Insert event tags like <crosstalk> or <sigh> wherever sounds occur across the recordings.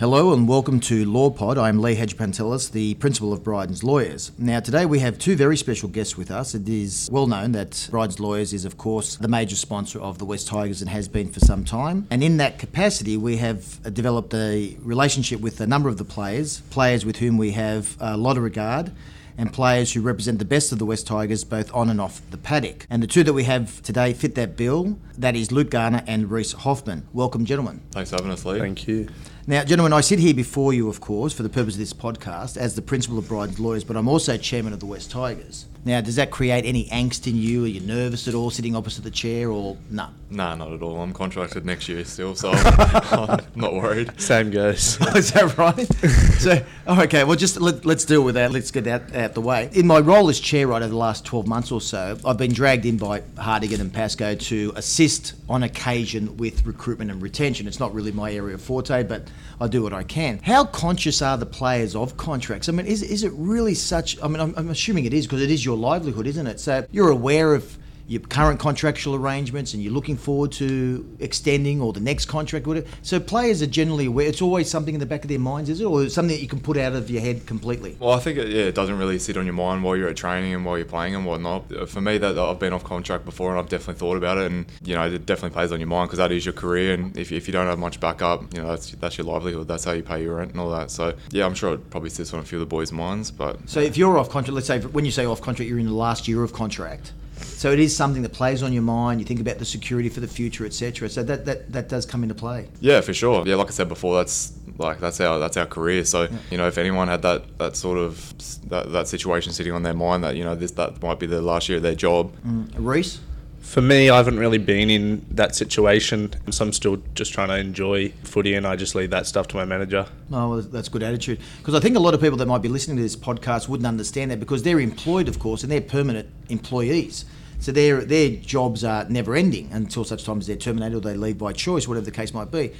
Hello and welcome to LawPod. I'm Lee Hagipantelis, the principal of Bryden's Lawyers. Now, today we have two very special guests with us. It is well known that Bryden's Lawyers is, of course, the major sponsor of the West Tigers and has been for some time. And in that capacity, we have uh, developed a relationship with a number of the players, players with whom we have a lot of regard and players who represent the best of the West Tigers both on and off the paddock. And the two that we have today fit that bill. That is Luke Garner and Reese Hoffman. Welcome, gentlemen. Thanks for having us, Lee. Thank you. Now, gentlemen, I sit here before you, of course, for the purpose of this podcast as the principal of Bryden's Lawyers, but I'm also chairman of the West Tigers. Now, does that create any angst in you? Are you nervous at all sitting opposite the chair or no? Nah, not at all. I'm contracted next year still, so I'm <laughs> not worried. Same goes. <laughs> is that right? <laughs> so, oh, okay, well, just let, us deal with that. Let's get that out the way. In my role as chair right over the last 12 months or so, I've been dragged in by Hartigan and Pascoe to assist on occasion with recruitment and retention. It's not really my area of forte, but I do what I can. How conscious are the players of contracts? I mean, is, is it really such? I mean, I'm, I'm assuming it is because it is your livelihood, isn't it? So you're aware of your current contractual arrangements and you're looking forward to extending or the next contract. Whatever. So players are generally aware. It's always something in the back of their minds, is it, or something that you can put out of your head completely? Well, I think it, yeah, it doesn't really sit on your mind while you're at training and while you're playing and whatnot. For me, that I've been off contract before and I've definitely thought about it, and you know, it definitely plays on your mind because that is your career, and if, if you don't have much backup, you know, that's that's your livelihood. That's how you pay your rent and all that. So yeah, I'm sure it probably sits on a few of the boys' minds. But so if you're off contract, let's say when you say off contract, you're in the last year of contract so it is something that plays on your mind. You think about the security for the future, etc. So that, that that does come into play. Yeah, for sure. Yeah, like I said before, that's like that's our that's our career. So yeah. you know, if anyone had that that sort of that, that situation sitting on their mind, that you know this that might be the last year of their job. Mm. Reese. For me, I haven't really been in that situation, so I'm still just trying to enjoy footy, and I just leave that stuff to my manager. Oh, well, that's good attitude. Because I think a lot of people that might be listening to this podcast wouldn't understand that because they're employed, of course, and they're permanent employees. So their their jobs are never ending until such time as they're terminated or they leave by choice, whatever the case might be.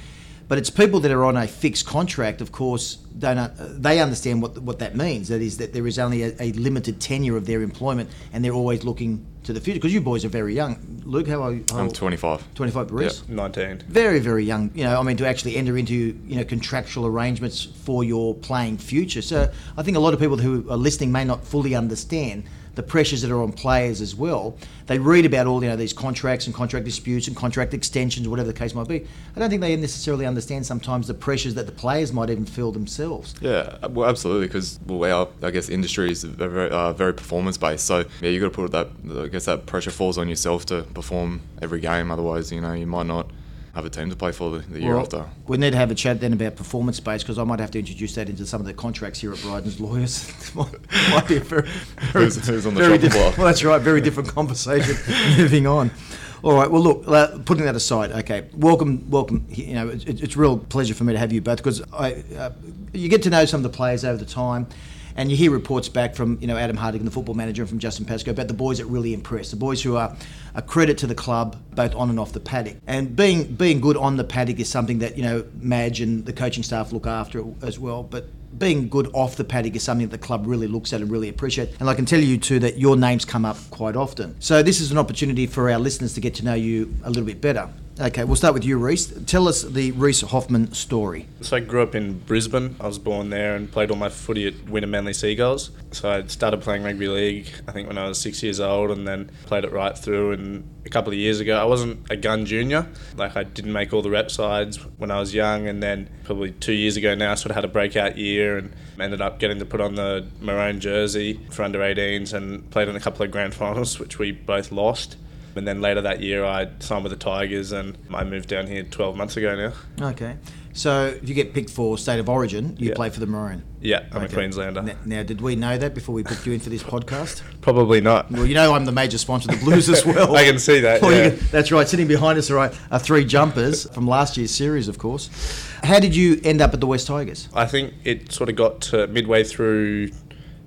But it's people that are on a fixed contract, of course, don't uh, they understand what what that means? That is that there is only a, a limited tenure of their employment, and they're always looking to the future. Because you boys are very young. Luke, how are you? How I'm 25. 25, Reese? Yep, 19. Very, very young. You know, I mean, to actually enter into you know contractual arrangements for your playing future. So I think a lot of people who are listening may not fully understand the pressures that are on players as well. They read about all you know these contracts and contract disputes and contract extensions, whatever the case might be. I don't think they necessarily understand sometimes the pressures that the players might even feel themselves. Yeah, well, absolutely, because well, our I guess industry is very, uh, very performance based. So yeah, you've got to put that. I guess that pressure falls on yourself to perform every game. Otherwise, you know, you might not have a team to play for the, the year well, after. We need to have a chat then about performance based because I might have to introduce that into some of the contracts here at Bryden's Lawyers. <laughs> might be a very, very, who's, who's on the very different, Well, <laughs> that's right. Very different conversation. <laughs> Moving on. All right. Well, look. Uh, putting that aside, okay. Welcome, welcome. You know, it, it's a real pleasure for me to have you both because I, uh, you get to know some of the players over the time. And you hear reports back from you know Adam Hartigan, the football manager, and from Justin Pascoe about the boys that really impress. The boys who are a credit to the club, both on and off the paddock. And being being good on the paddock is something that you know Madge and the coaching staff look after as well. But being good off the paddock is something that the club really looks at and really appreciate. And I can tell you too that your names come up quite often. So this is an opportunity for our listeners to get to know you a little bit better. Okay, we'll start with you, Reese. Tell us the Reese Hoffman story. So I grew up in Brisbane. I was born there and played all my footy at Wynnum Manly Seagulls. So I started playing rugby league, I think, when I was six years old, and then played it right through. And a couple of years ago, I wasn't a gun junior. Like I didn't make all the rep sides when I was young, and then probably two years ago now, I sort of had a breakout year and ended up getting to put on the maroon jersey for under 18s and played in a couple of grand <laughs> finals, which we both lost. And then later that year, I signed with the Tigers and I moved down here 12 months ago now. Okay. So if you get picked for State of Origin, you yeah. play for the Maroon? Yeah, I'm okay. a Queenslander. Now, now, did we know that before we booked you in for this podcast? <laughs> Probably not. Well, you know I'm the major sponsor of the Blues as well. <laughs> I can see that, <laughs> well, yeah. can, that's right. Sitting behind us are, are three jumpers from last year's series, of course. How did you end up at the West Tigers? I think it sort of got to midway through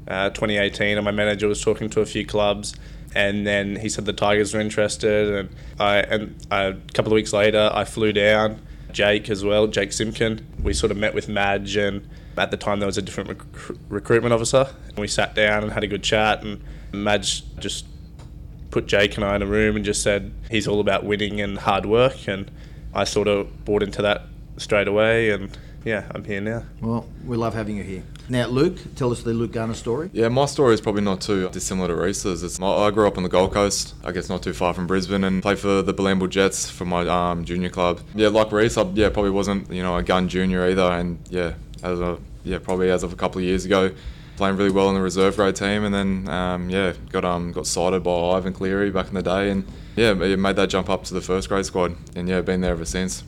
uh, 2018 and my manager was talking to a few clubs and then he said the Tigers were interested, and I and a couple of weeks later I flew down. Jake as well, Jake Simpkin. We sort of met with Madge, and at the time there was a different rec- recruitment officer. And we sat down and had a good chat, and Madge just put Jake and I in a room and just said he's all about winning and hard work, and I sort of bought into that straight away, and yeah, I'm here now. Well, we love having you here. Now, Luke, tell us the Luke Garner story. Yeah, my story is probably not too dissimilar to Reese's. It's, I grew up on the Gold Coast, I guess not too far from Brisbane, and played for the Bilambil Jets for my um, junior club. Yeah, like Reese, I yeah probably wasn't you know a gun junior either, and yeah, as a yeah probably as of a couple of years ago, playing really well in the reserve grade team, and then um, yeah got um got cited by Ivan Cleary back in the day, and yeah made that jump up to the first grade squad, and yeah been there ever since.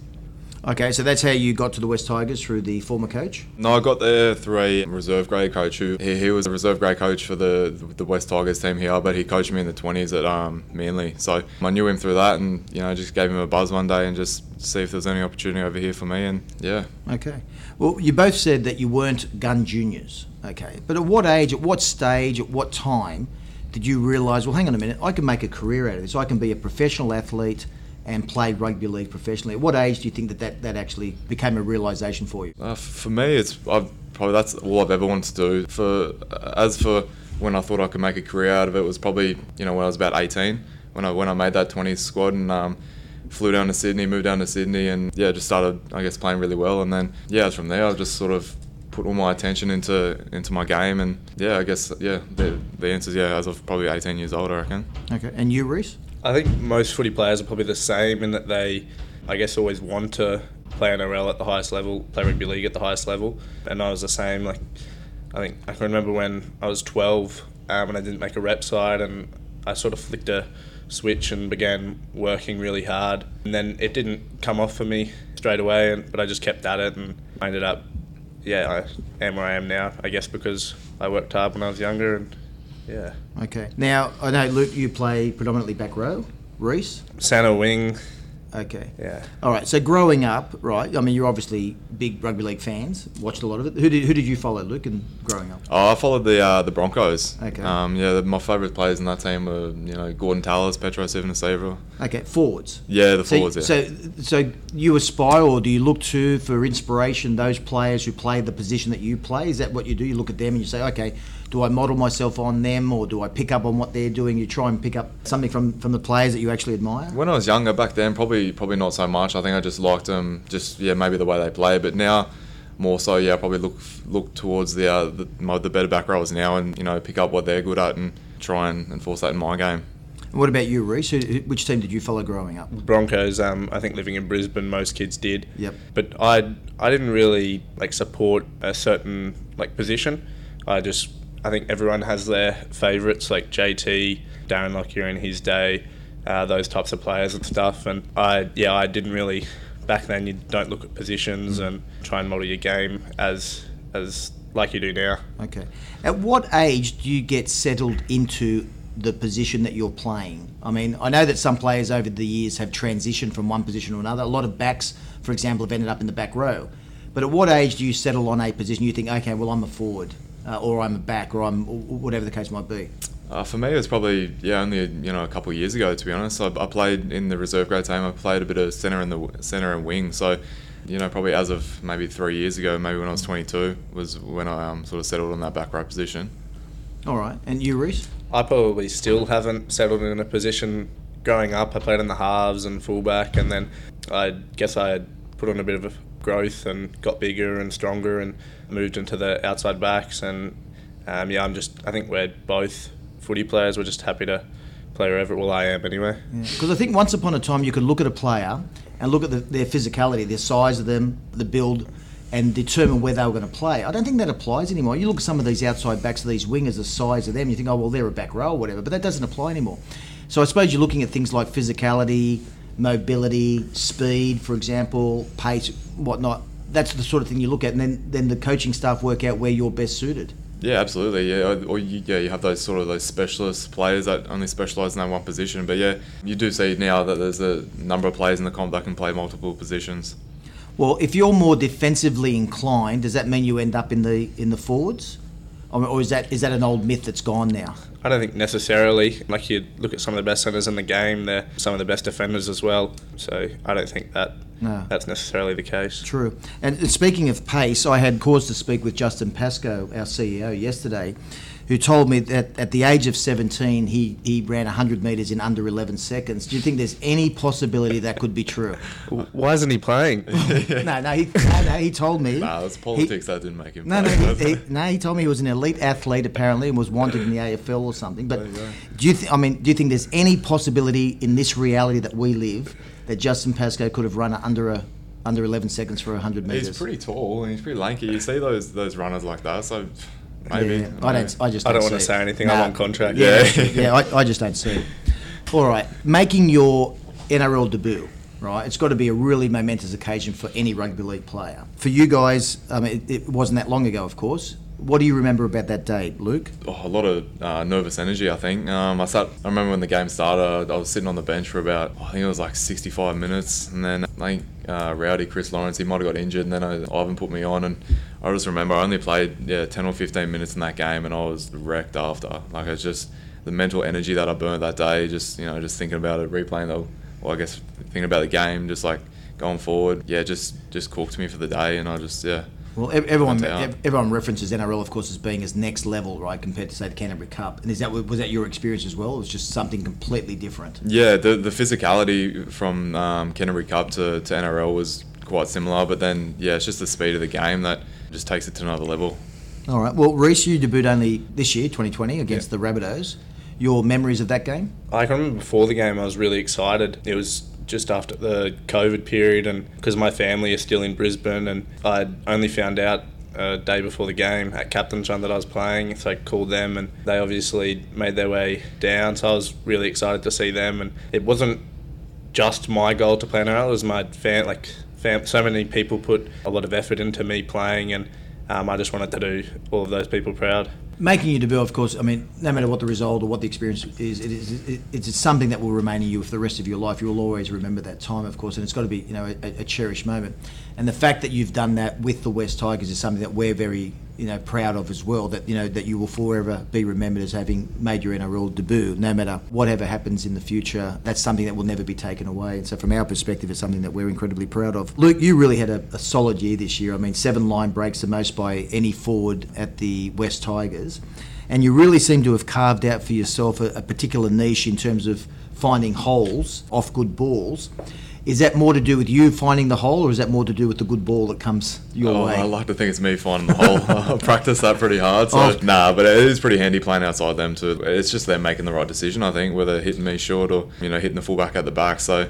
Okay, so that's how you got to the West Tigers through the former coach. No, I got there through a reserve grade coach who he, he was a reserve grade coach for the the West Tigers team here, but he coached me in the twenties at um, Manly. So I knew him through that, and you know just gave him a buzz one day and just see if there's any opportunity over here for me, and yeah. Okay. Well, you both said that you weren't gun juniors. Okay, but at what age, at what stage, at what time did you realise? Well, hang on a minute, I can make a career out of this. I can be a professional athlete and play rugby league professionally. At what age do you think that that, that actually became a realization for you? Uh, for me, it's I've, probably that's all I've ever wanted to do. For uh, as for when I thought I could make a career out of it was probably you know when I was about 18 when I when I made that 20s squad and um, flew down to Sydney, moved down to Sydney, and yeah, just started I guess playing really well. And then yeah, from there I just sort of put all my attention into into my game and yeah, I guess yeah, the, the answer is yeah, as of probably 18 years old, I reckon. Okay, and you, Reese? I think most footy players are probably the same in that they, I guess, always want to play NRL at the highest level, play rugby league at the highest level, and I was the same. Like, I think I can remember when I was 12 um, and I didn't make a rep side, and I sort of flicked a switch and began working really hard, and then it didn't come off for me straight away, and, but I just kept at it, and I ended up, yeah, I am where I am now. I guess because I worked hard when I was younger and yeah. Okay. Now I know Luke, you play predominantly back row. Reese. Centre wing. Okay. Yeah. All right. So growing up, right? I mean, you're obviously big rugby league fans. Watched a lot of it. Who did who did you follow, Luke, in growing up? Oh, I followed the uh, the Broncos. Okay. Um, yeah, my favourite players in that team were you know Gordon Tallis, Petero Civoniceva. Okay, forwards. Yeah, the So, forwards. Yeah. so, so you aspire, or do you look to for inspiration those players who play the position that you play? Is that what you do? You look at them and you say, okay, do I model myself on them, or do I pick up on what they're doing? You try and pick up something from from the players that you actually admire. When I was younger back then, probably probably not so much. I think I just liked them, just yeah, maybe the way they play. But now, more so, yeah, I probably look look towards the uh, the, my, the better back rowers now, and you know, pick up what they're good at and try and enforce that in my game. What about you, Reese? Who, who- which team did you follow growing up? Broncos. Um, I think living in Brisbane, most kids did. Yep. But I, I didn't really like support a certain like position. I just, I think everyone has their favourites, like JT, Darren Lockyer in his day, uh, those types of players and stuff. And I, yeah, I didn't really. Back then, you don't look at positions and try and model your game as as like you do now. Okay. At what age do you get settled into the position that you're playing? I mean, I know that some players over the years have transitioned from one position to another. A lot of backs, for example, have ended up in the back row. But at what age do you settle on a position? You think, okay, well, I'm a forward, uh, or I'm a back, or I'm or whatever the case might be. Uh, for me, it was probably yeah, only you know a couple of years ago. To be honest, I, I played in the reserve grade team. I played a bit of centre and the centre and wing. So, you know, probably as of maybe three years ago, maybe when I was 22, was when I um, sort of settled on that back row position. All right. And you, Reese? I probably still haven't settled in a position. Growing up, I played in the halves and fullback, and then I guess I had put on a bit of a growth and got bigger and stronger, and moved into the outside backs. And um, yeah, I'm just I think we're both footy players. We're just happy to play wherever. Well, I am anyway. Because I think once upon a time you could look at a player and look at the, their physicality, their size of them, the build, and determine where they were going to play. I don't think that applies anymore. You look at some of these outside backs, of these wingers, the size of them, you think, oh, well, they're a back row or whatever, but that doesn't apply anymore. So I suppose you're looking at things like physicality, mobility, speed, for example, pace, whatnot. That's the sort of thing you look at, and then, then the coaching staff work out where you're best suited. Yeah, absolutely. Yeah, or- you, yeah, you have those sort of those specialist players that only specialise in that one position. But yeah, you do see now that there's a number of players in the comp that can play multiple positions. Well, if you're more defensively inclined, does that mean you end up in the in the forwards, or, is that is that an old myth that's gone now? I don't think necessarily. Like you look at some of the best centers in the game, they're some of the best defenders as well. So I don't think that No. that's necessarily the case. True. And speaking of pace, I had cause to speak with Justin Pascoe, our CEO, yesterday, who told me that at the age of 17 he, he ran 100 metres in under 11 seconds. Do you think there's any possibility that could be true? <laughs> Why isn't he playing? <laughs> no, no, he, no, no, he told me. Nah, it's politics that didn't make him. No, no, he, he, no. He told me he was an elite athlete apparently and was wanted in the AFL or something. But There you go. do you? Th- I mean, do you think there's any possibility in this reality that we live that Justin Pascoe could have run under a under 11 seconds for 100 metres? He's pretty tall and he's pretty lanky. You see those those runners like that, so maybe. Yeah, I don't. I just. I don't want want to say anything. Nah. I'm on contract. Yeah, Yeah. yeah. I, I just don't see it. All right, making your NRL debut. Right, it's got to be a really momentous occasion for any rugby league player. For you guys, I mean, it, it wasn't that long ago, of course. What do you remember about that day, Luke? Oh, a lot of uh, nervous energy. I think. Um, I sat. I remember when the game started. I was sitting on the bench for about. I think it was like 65 minutes, and then I think uh, Rowdy Chris Lawrence he might have got injured, and then I, Ivan put me on, and I just remember I only played yeah 10 or 15 minutes in that game, and I was wrecked after. Like it's just the mental energy that I burnt that day. Just you know, just thinking about it, replaying the. Well, I guess thinking about the game, just like going forward. Yeah, just just cooked me for the day, and I just yeah. Well, everyone Went out. ev- everyone references NRL, of course, as being as next level, right, compared to say the Canterbury Cup. And is that was that your experience as well? It was just something completely different. Yeah, the the physicality from um, Canterbury Cup to, to NRL was quite similar, but then yeah, it's just the speed of the game that just takes it to another level. All right. Well, Reese, you debuted only this year, 2020, against the Rabbitohs. Your memories of that game? I can remember before the game, I was really excited. It was just after the COVID period, and because my family is still in Brisbane, and I'd only found out a day before the game at Captain's Run that I was playing, so I called them, and they obviously made their way down. So I was really excited to see them, and it wasn't just my goal to play NRL. It was my fan, like fam- so many people put a lot of effort into me playing, and um, I just wanted to do all of those people proud. Making your debut, of course, I mean, no matter what the result or what the experience is, it is it, it's something that will remain in you for the rest of your life. You will always remember that time, of course, and it's got to be, you know, a, a cherished moment. And the fact that you've done that with the West Tigers is something that we're very, you know, proud of as well. That you know that you will forever be remembered as having made your NRL debut, no matter whatever happens in the future. That's something that will never be taken away. And so, from our perspective, it's something that we're incredibly proud of. Luke, you really had a, a solid year this year. I mean, seven line breaks, the most by any forward at the West Tigers and you really seem to have carved out for yourself a, a particular niche in terms of finding holes off good balls. Is that more to do with you finding the hole, or is that more to do with the good ball that comes your Oh, way? I like to think it's me finding the hole. <laughs> I practice that pretty hard. So Oh. nah, but it is pretty handy playing outside them too. It's just them making the right decision, I think, whether hitting me short or you know hitting the fullback at the back. So.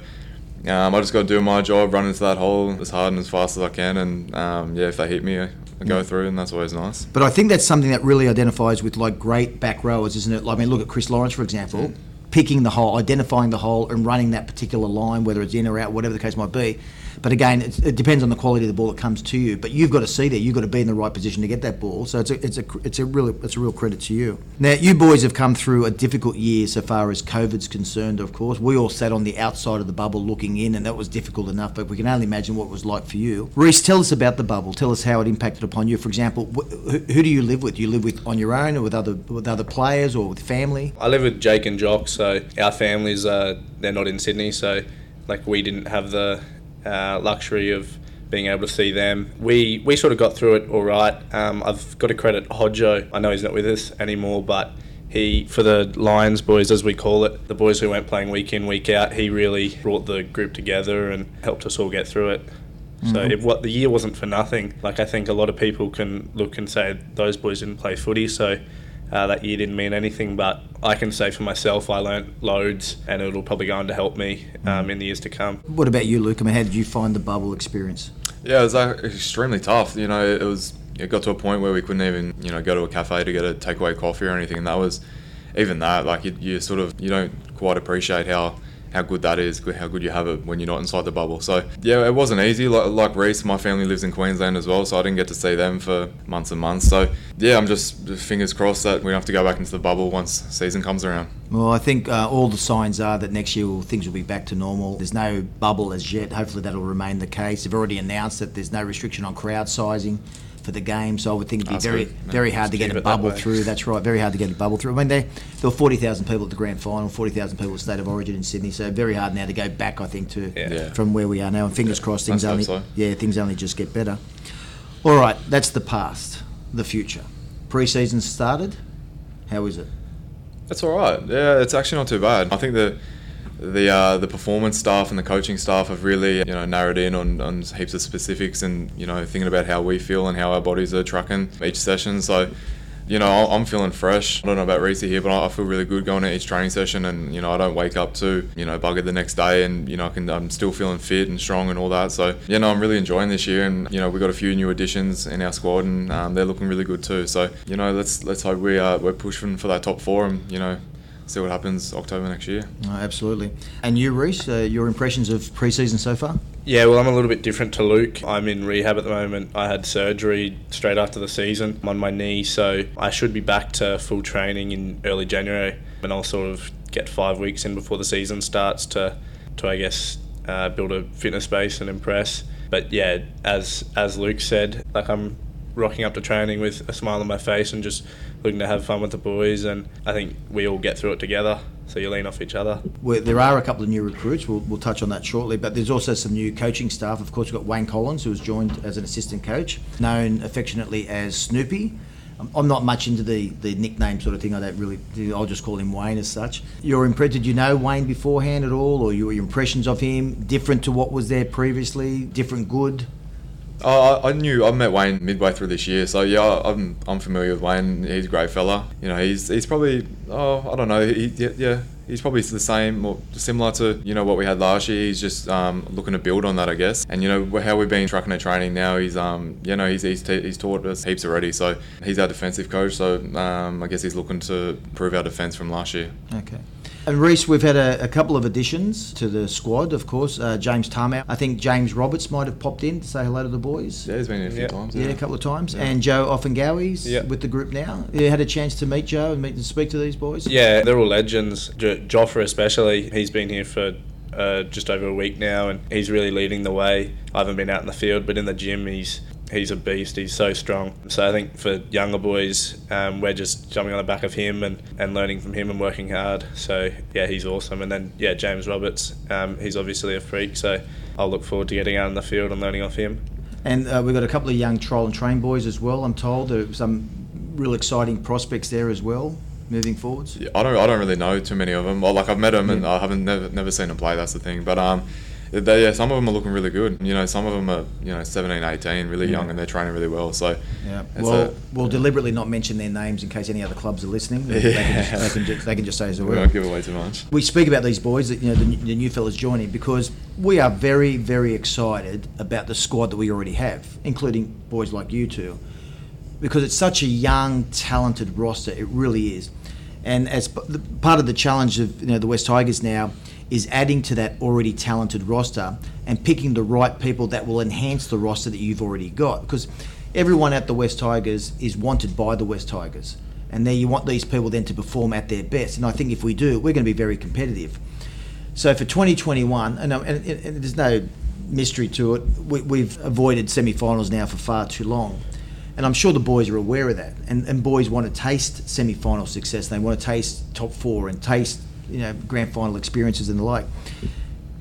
Um, I just got to do my job, run into that hole as hard and as fast as I can, and um, yeah, if they hit me, I go through, and that's always nice. But I think that's something that really identifies with like great back rowers, isn't it? Like, I mean, look at Chris Lawrence, for example, picking the hole, identifying the hole, and running that particular line, whether it's in or out, whatever the case might be. But again, it, depends on the quality of the ball that comes to you. But you've got to see that. You've got to be in the right position to get that ball. So it's a, it's a, it's a real, it's a real credit to you. Now, you boys have come through a difficult year so far as COVID's concerned. Of course, we all sat on the outside of the bubble looking in, and that was difficult enough. But we can only imagine what it was like for you. Reese, tell us about the bubble. Tell us how it impacted upon you. For example, wh- who, do you live with? Do you live with on your own, or with other with other players, or with family? I live with Jake and Jock, so our families uh, they're not in Sydney, so like we didn't have the uh, luxury of being able to see them. We we sort of got through it all right. Um, I've got to credit Hodjo. I know he's not with us anymore, but he for the Lions boys as we call it, the boys who went playing week in week out, he really brought the group together and helped us all get through it. So it, what the year wasn't for nothing. Like I think a lot of people can look and say those boys didn't play footy, so uh, that year didn't mean anything. But I can say for myself, I learnt loads, and it'll probably go on to help me um, in the years to come. What about you, Luke? I mean, how did you find the bubble experience? Yeah, it was uh, extremely tough. You know, it was. It got to a point where we couldn't even, you know, go to a cafe to get a takeaway coffee or anything, and that was, even that, like you, you sort of, you don't quite appreciate how how good that is, how good you have it when you're not inside the bubble. So yeah, it wasn't easy. Like, like Reese, my family lives in Queensland as well, so I didn't get to see them for months and months. So yeah, I'm just fingers crossed that we don't have to go back into the bubble once season comes around. Well, I think uh, all the signs are that next year things will be back to normal. There's no bubble as yet. Hopefully, that'll remain the case. They've already announced that there's no restriction on crowd sizing for the game, so I would think it'd be That's very, good. Yeah, very hard to get a it that bubble through. That's right, very hard to get a bubble through. I mean, there, there were 40,000 people at the grand final, 40,000 people at State of Origin in Sydney, so very hard now to go back. I think to Yeah. Yeah. from where we are now. And fingers crossed, things let's only so. yeah, things only just get better. All right, that's the past. The future. Pre-season started. How is it? That's all right. Yeah, it's actually not too bad. I think the the uh, the performance staff and the coaching staff have really you know narrowed in on, on heaps of specifics and you know thinking about how we feel and how our bodies are trucking each session. So you know, I'm feeling fresh. I don't know about Reese here, but I feel really good going to each training session, and you know, I don't wake up to you know bugger the next day, and you know, I can I'm still feeling fit and strong and all that. So you know, I'm really enjoying this year, and you know, we've got a few new additions in our squad, and um, they're looking really good too. So you know, let's let's hope we uh, we're pushing for that top four, and you know, see what happens October next year. Oh, absolutely. And you, Reese, uh, your impressions of pre-season so far? Yeah, well, I'm a little bit different to Luke. I'm in rehab at the moment. I had surgery straight after the season on my knee, so I should be back to full training in early January, and I'll sort of get five weeks in before the season starts to, to I guess, uh, build a fitness base and impress. But yeah, as as Luke said, like I'm rocking up to training with a smile on my face and just looking to have fun with the boys. And I think we all get through it together. So you lean off each other. Well, there are a couple of new recruits. We'll, we'll touch on that shortly. But there's also some new coaching staff. Of course, we've got Wayne Collins, who has joined as an assistant coach, known affectionately as Snoopy. I'm not much into the, the nickname sort of thing. I don't really. I'll just call him Wayne as such. Your impression? Did you know Wayne beforehand at all, or your impressions of him different to what was there previously? Different, good? Oh, I, knew I met Wayne midway through this year, so yeah, I'm I'm familiar with Wayne. He's a great fella. You know, he's he's probably oh I don't know. He, yeah, he's probably the same or similar to you know what we had last year. He's just um, looking to build on that, I guess. And you know how we've been trucking at training now. He's um you know he's he's, t- he's taught us heaps already. So he's our defensive coach. So um, I guess he's looking to improve our defense from last year. Okay. And Reese, we've had a, a, couple of additions to the squad, of course. Uh, James Tamou. I think James Roberts might have popped in to say hello to the boys. Yeah, he's been here a few times. Yeah. yeah. a couple of times. Yeah. And Joe Ofahengaue's yeah. with the group now. You had a chance to meet Joe and meet and speak to these boys? Yeah, they're all legends. Jo- Joffre especially. He's been here for uh, just over a week now, and he's really leading the way. I haven't been out in the field, but in the gym, he's he's a beast. He's so strong. So I think for younger boys, um, we're just jumping on the back of him and, and learning from him and working hard. So yeah, he's awesome. And then yeah, James Roberts, um, he's obviously a freak. So I'll look forward to getting out in the field and learning off him. And uh, we've got a couple of young trial and train boys as well. I'm told there are some real exciting prospects there as well. Moving forwards, yeah, I don't. I don't really know too many of them. Well, like I've met them, yeah. and I haven't never never seen them play. That's the thing. But um, they, yeah, some of them are looking really good. You know, some of them are you know 17, 18, really young, and they're training really well. So yeah, well, a, we'll deliberately not mention their names in case any other clubs are listening. They, can, just, they, can just, they can just say as well. We won't give away too much. We speak about these boys, that you know, the, the new fellas joining because we are very, very excited about the squad that we already have, including boys like you two, because it's such a young, talented roster. It really is, and as part of the challenge of you know the West Tigers now is adding to that already talented roster and picking the right people that will enhance the roster that you've already got. Because everyone at the West Tigers is wanted by the West Tigers. And there you want these people then to perform at their best. And I think if we do, we're going to be very competitive. So for 2021, um, and, and, and there's no mystery to it, we, have avoided semi-finals now for far too long. And I'm sure the boys are aware of that. And, and boys want to taste semi-final success. They want to taste top four and taste you know grand final experiences and the like.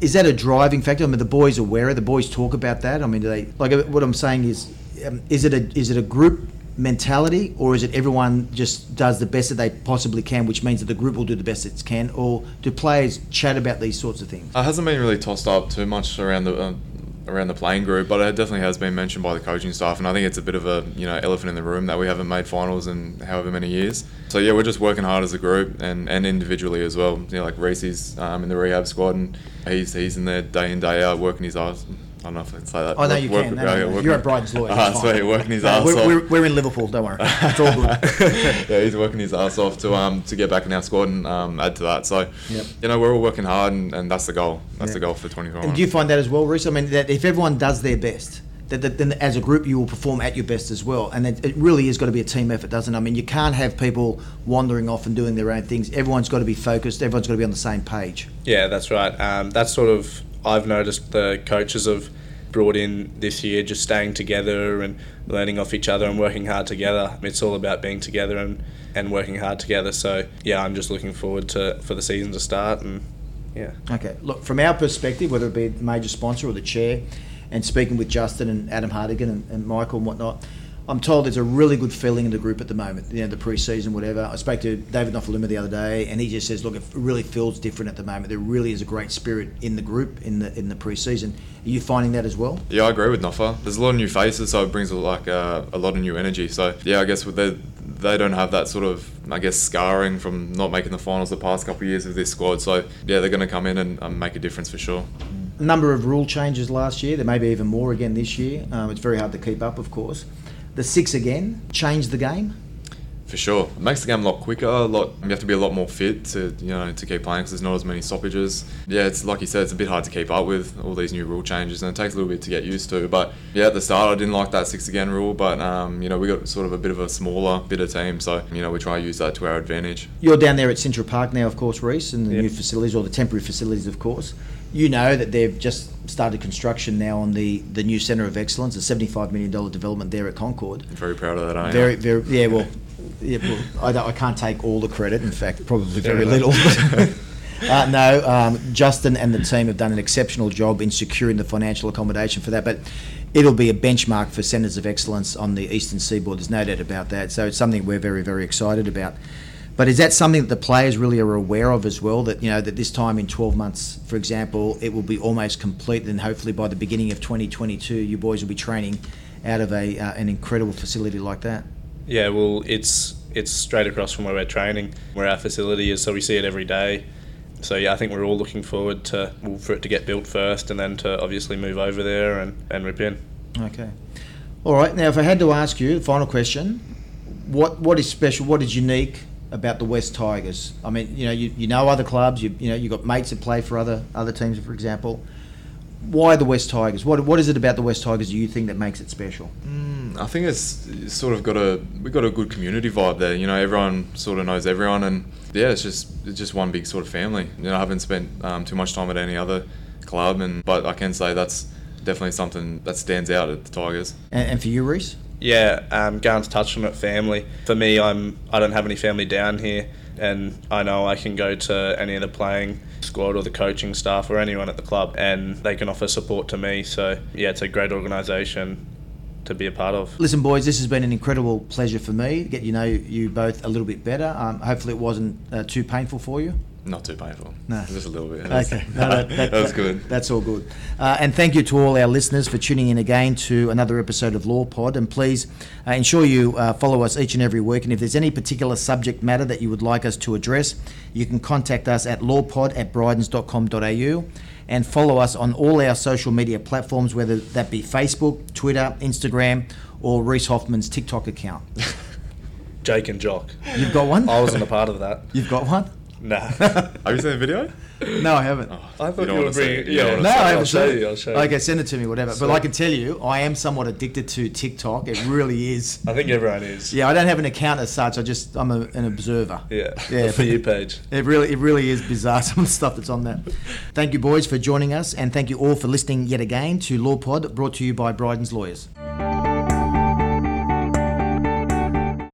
Is that a driving factor? I mean, the boys are aware of the boys talk about that. I mean, do they like what I'm saying is, um, is it a is it a group mentality or is it everyone just does the best that they possibly can, which means that the group will do the best it can, or do players chat about these sorts of things? It hasn't been really tossed up too much around the. Uh, around the playing group, but it definitely has been mentioned by the coaching staff, and I think it's a bit of a you know elephant in the room that we haven't made finals in however many years. So yeah, we're just working hard as a group and, and individually as well. You know, like Reese's um, in the rehab squad, and he's he's in there day in day out working his ass I don't know if I can say that. Oh, no, you work, can. No, no, You're at Bryden's lawyer. Ah, sweet, working his ass we're, off. We're, we're, in Liverpool, don't worry. <laughs> It's all good. <laughs> yeah, he's working his ass off to um to get back in our squad and um, add to that. So, yep. you know, we're all working hard and, and that's the goal. That's the goal for 24. And do you find that as well, Reese? I mean, that if everyone does their best, that, that, then as a group you will perform at your best as well. And it, it really is got to be a team effort, doesn't it? I mean, you can't have people wandering off and doing their own things. Everyone's got to be focused. Everyone's got to be on the same page. Yeah, that's right. Um, that's sort of I've noticed the coaches of brought in this year, just staying together and learning off each other and working hard together. It's all about being together and, and working hard together. So yeah, I'm just looking forward to for the season to start and yeah. Okay, look from our perspective, whether it be the major sponsor or the chair, and speaking with Justin and Adam Hartigan and, and Michael and whatnot. I'm told there's a really good feeling in the group at the moment. You know, the pre-season, whatever. I spoke to David Nofoaluma the other day, and he just says, "Look, it really feels different at the moment. There really is a great spirit in the group in the in the pre-season. Are you finding that as well?" Yeah, I agree with Noffa. There's a lot of new faces, so it brings like uh, a lot of new energy. So yeah, I guess with the they don't have that sort of I guess scarring from not making the finals the past couple of years of this squad. So yeah, they're going to come in and um, make a difference for sure. A number of rule changes last year. There may be even more again this year. Um, it's very hard to keep up, of course. The six again changed the game. For sure, it makes the game a lot quicker. A lot you have to be a lot more fit to you know to keep playing because there's not as many stoppages. Yeah, it's like you said, it's a bit hard to keep up with all these new rule changes, and it takes a little bit to get used to. But yeah, at the start, I didn't like that six again rule, but um, you know we got sort of a bit of a smaller, bitter team, so you know we try to use that to our advantage. You're down there at Central Park now, of course, Reese, and the Yep. new facilities or the temporary facilities, of course. You know that they've just started construction now on the, the new Centre of Excellence, a $75 million development there at Concord. I'm very proud of that. I am. Very, very, yeah. Well, yeah, well I, don't, I can't take all the credit. In fact, probably very enough. little. <laughs> uh, no, um, Justin and the team have done an exceptional job in securing the financial accommodation for that. But it'll be a benchmark for centres of excellence on the eastern seaboard. There's no doubt about that. So it's something we're very, very excited about. But is that something that the players really are aware of as well? That you know that this time in 12 months, for example, it will be almost complete, and hopefully by the beginning of 2022, you boys will be training out of a uh, an incredible facility like that. Yeah, well, it's it's straight across from where we're training, where our facility is, so we see it every day. So yeah, I think we're all looking forward to well, for it to get built first, and then to obviously move over there and, and rip in. Okay. All right. Now, if I had to ask you, the final question: what what is special? What is unique about the West Tigers? I mean, you know, you, you know other clubs. You you know, you have got mates that play for other other teams, for example. Why the West Tigers? What what is it about the West Tigers do you think that makes it special? Mm, I think it's, it's sort of got a we got a good community vibe there. You know, everyone sort of knows everyone, and yeah, it's just it's just one big sort of family. You know, I haven't spent um, too much time at any other club, and but I can say that's definitely something that stands out at the Tigers. And, and for you, Reese? Yeah, um, Garn's touched on it. Family. For me, I'm I don't have any family down here, and I know I can go to any of the playing squad or the coaching staff or anyone at the club, and they can offer support to me. So yeah, it's a great organisation to be a part of. Listen, boys, this has been an incredible pleasure for me get you know you both a little bit better. Um, hopefully, it wasn't uh, too painful for you. Not too painful. No. just a little bit. Okay, <laughs> no, that, that- that was good. That's all good. Uh, and thank you to all our listeners for tuning in again to another episode of Law Pod. And please uh, ensure you uh, follow us each and every week. And if there's any particular subject matter that you would like us to address, you can contact us at lawpod at brydens.com.au and follow us on all our social media platforms, whether that be Facebook, Twitter, Instagram, or Reese Hoffman's TikTok account. Jake and Jock. You've got one? I wasn't a part of that. You've got one? Nah. <laughs> Have you seen the video? No, I haven't. Oh, I thought don't you, wanna were bringing. it. Yeah, No, I haven't I'll show seen you. I'll show you. Okay, send it to me, whatever. So- but I can tell you, I am somewhat addicted to TikTok. It really is. I think everyone is. Yeah, I don't have an account as such. I just I'm a, an observer. Yeah. Yeah, <laughs> for but- you page. It really it really is bizarre <laughs> some of the stuff that's on there. Thank you, boys, for joining us, and thank you all for listening yet again to Law Pod, brought to you by Bryden's Lawyers.